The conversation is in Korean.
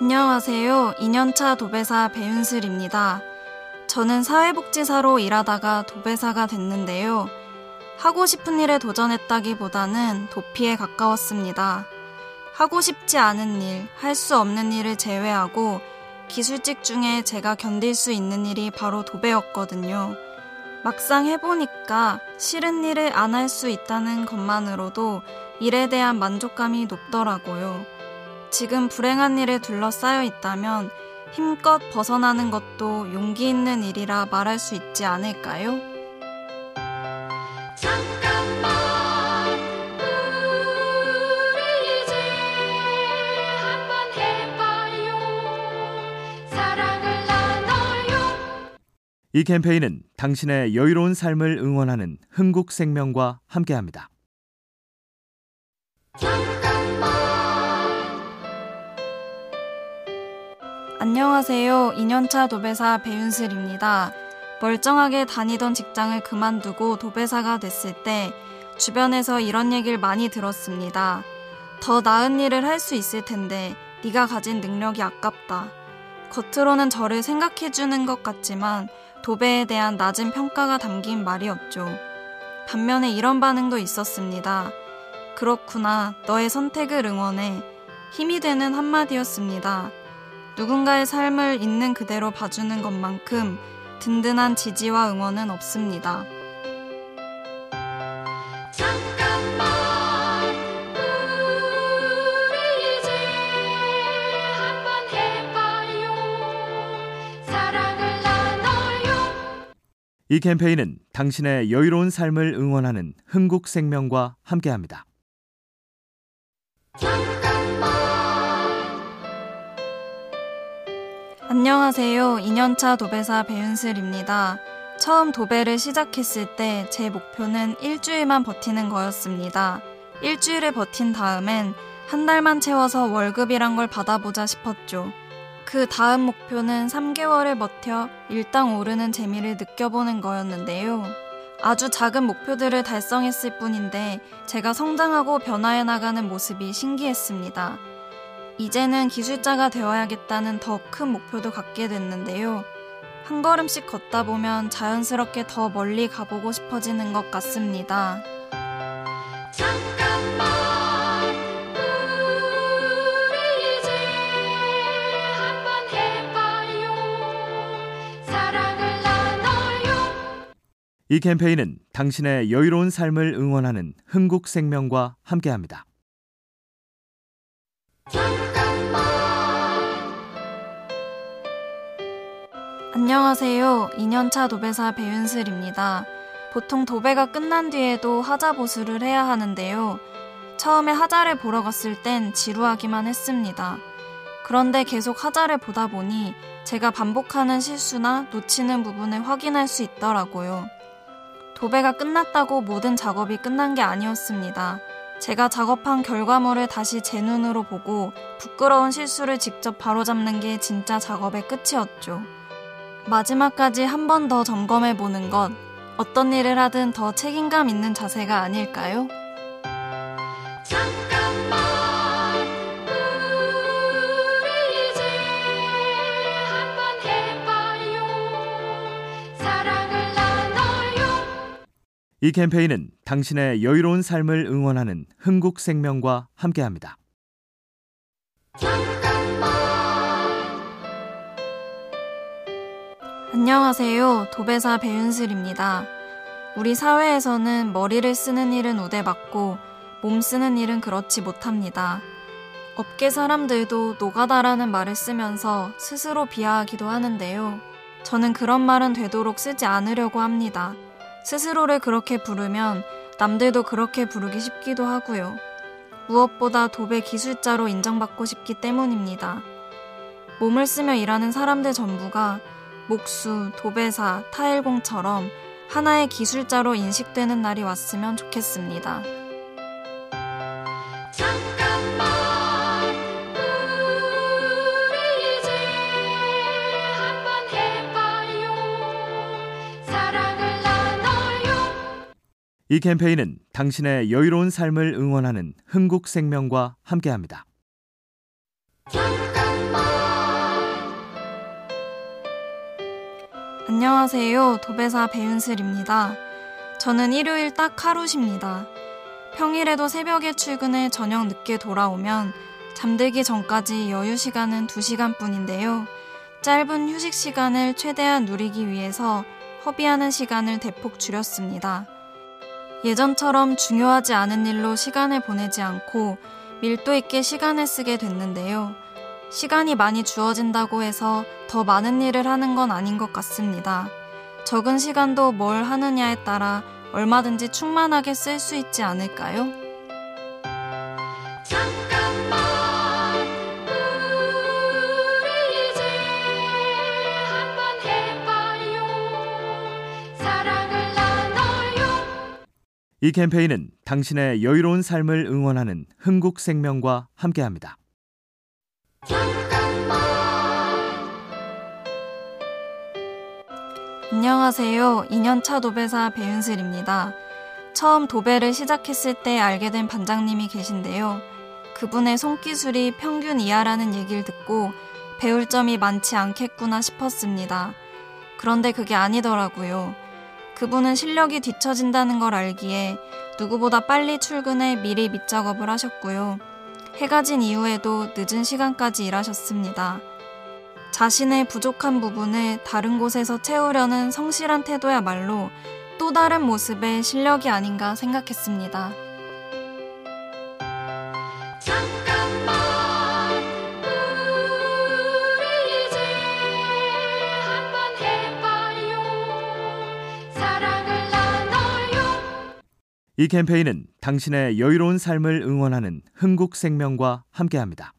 안녕하세요. 2년차 도배사 배윤슬입니다. 저는 사회복지사로 일하다가 도배사가 됐는데요. 하고 싶은 일에 도전했다기보다는 도피에 가까웠습니다. 하고 싶지 않은 일, 할 수 없는 일을 제외하고 기술직 중에 제가 견딜 수 있는 일이 바로 도배였거든요. 막상 해보니까 싫은 일을 안 할 수 있다는 것만으로도 일에 대한 만족감이 높더라고요. 지금 불행한 일에 둘러싸여 있다면 힘껏 벗어나는 것도 용기 있는 일이라 말할 수 있지 않을까요? 잠깐만 우리 이제 한번 해봐요 사랑을 나눠요 이 캠페인은 당신의 여유로운 삶을 응원하는 흥국생명과 함께합니다. 안녕하세요. 2년차 도배사 배윤슬입니다. 멀쩡하게 다니던 직장을 그만두고 도배사가 됐을 때 주변에서 이런 얘기를 많이 들었습니다. 더 나은 일을 할 수 있을 텐데 네가 가진 능력이 아깝다. 겉으로는 저를 생각해주는 것 같지만 도배에 대한 낮은 평가가 담긴 말이었죠. 반면에 이런 반응도 있었습니다. 그렇구나. 너의 선택을 응원해. 힘이 되는 한마디였습니다. 누군가의 삶을 있는 그대로 봐주는 것만큼 든든한 지지와 응원은 없습니다. 이 캠페인은 당신의 여유로운 삶을 응원하는 흥국생명과 함께합니다. 안녕하세요. 2년차 도배사 배윤슬입니다. 처음 도배를 시작했을 때 제 목표는 일주일만 버티는 거였습니다. 일주일을 버틴 다음엔 한 달만 채워서 월급이란 걸 받아보자 싶었죠. 그 다음 목표는 3개월을 버텨 일당 오르는 재미를 느껴보는 거였는데요. 아주 작은 목표들을 달성했을 뿐인데 제가 성장하고 변화해 나가는 모습이 신기했습니다. 이제는 기술자가 되어야겠다는 더 큰 목표도 갖게 됐는데요. 한 걸음씩 걷다 보면 자연스럽게 더 멀리 가보고 싶어지는 것 같습니다. 잠깐만 우리 이제 한번 해봐요 사랑을 나눠요 이 캠페인은 당신의 여유로운 삶을 응원하는 흥국생명과 함께합니다. 안녕하세요. 2년차 도배사 배윤슬입니다. 보통 도배가 끝난 뒤에도 하자 보수를 해야 하는데요. 처음에 하자를 보러 갔을 땐 지루하기만 했습니다. 그런데 계속 하자를 보다 보니 제가 반복하는 실수나 놓치는 부분을 확인할 수 있더라고요. 도배가 끝났다고 모든 작업이 끝난 게 아니었습니다. 제가 작업한 결과물을 다시 제 눈으로 보고 부끄러운 실수를 직접 바로잡는 게 진짜 작업의 끝이었죠. 마지막까지 한 번 더 점검해 보는 것, 어떤 일을 하든 더 책임감 있는 자세가 아닐까요? 이 캠페인은 당신의 여유로운 삶을 응원하는 흥국생명과 함께합니다. 안녕하세요. 도배사 배윤슬입니다. 우리 사회에서는 머리를 쓰는 일은 우대받고 몸 쓰는 일은 그렇지 못합니다. 업계 사람들도 노가다라는 말을 쓰면서 스스로 비하하기도 하는데요. 저는 그런 말은 되도록 쓰지 않으려고 합니다. 스스로를 그렇게 부르면 남들도 그렇게 부르기 쉽기도 하고요. 무엇보다 도배 기술자로 인정받고 싶기 때문입니다. 몸을 쓰며 일하는 사람들 전부가 목수, 도배사, 타일공처럼 하나의 기술자로 인식되는 날이 왔으면 좋겠습니다. 이 캠페인은 당신의 여유로운 삶을 응원하는 흥국생명과 함께합니다. 안녕하세요. 도배사 배윤슬입니다. 저는 일요일 딱 하루 쉽니다. 평일에도 새벽에 출근해 저녁 늦게 돌아오면 잠들기 전까지 여유 시간은 2시간 뿐인데요. 짧은 휴식 시간을 최대한 누리기 위해서 허비하는 시간을 대폭 줄였습니다. 예전처럼 중요하지 않은 일로 시간을 보내지 않고 밀도 있게 시간을 쓰게 됐는데요. 시간이 많이 주어진다고 해서 더 많은 일을 하는 건 아닌 것 같습니다. 적은 시간도 뭘 하느냐에 따라 얼마든지 충만하게 쓸 수 있지 않을까요? 잠깐만 우리 이제 한번 해봐요 사랑을 나눠요 이 캠페인은 당신의 여유로운 삶을 응원하는 흥국생명과 함께합니다. 안녕하세요. 2년차 도배사 배윤슬입니다. 처음 도배를 시작했을 때 알게 된 반장님이 계신데요. 그분의 손기술이 평균 이하라는 얘기를 듣고 배울 점이 많지 않겠구나 싶었습니다. 그런데 그게 아니더라고요. 그분은 실력이 뒤처진다는 걸 알기에 누구보다 빨리 출근해 미리 밑작업을 하셨고요. 해가 진 이후에도 늦은 시간까지 일하셨습니다. 자신의 부족한 부분을 다른 곳에서 채우려는 성실한 태도야말로 또 다른 모습의 실력이 아닌가 생각했습니다. 이 캠페인은 당신의 여유로운 삶을 응원하는 흥국생명과 함께합니다.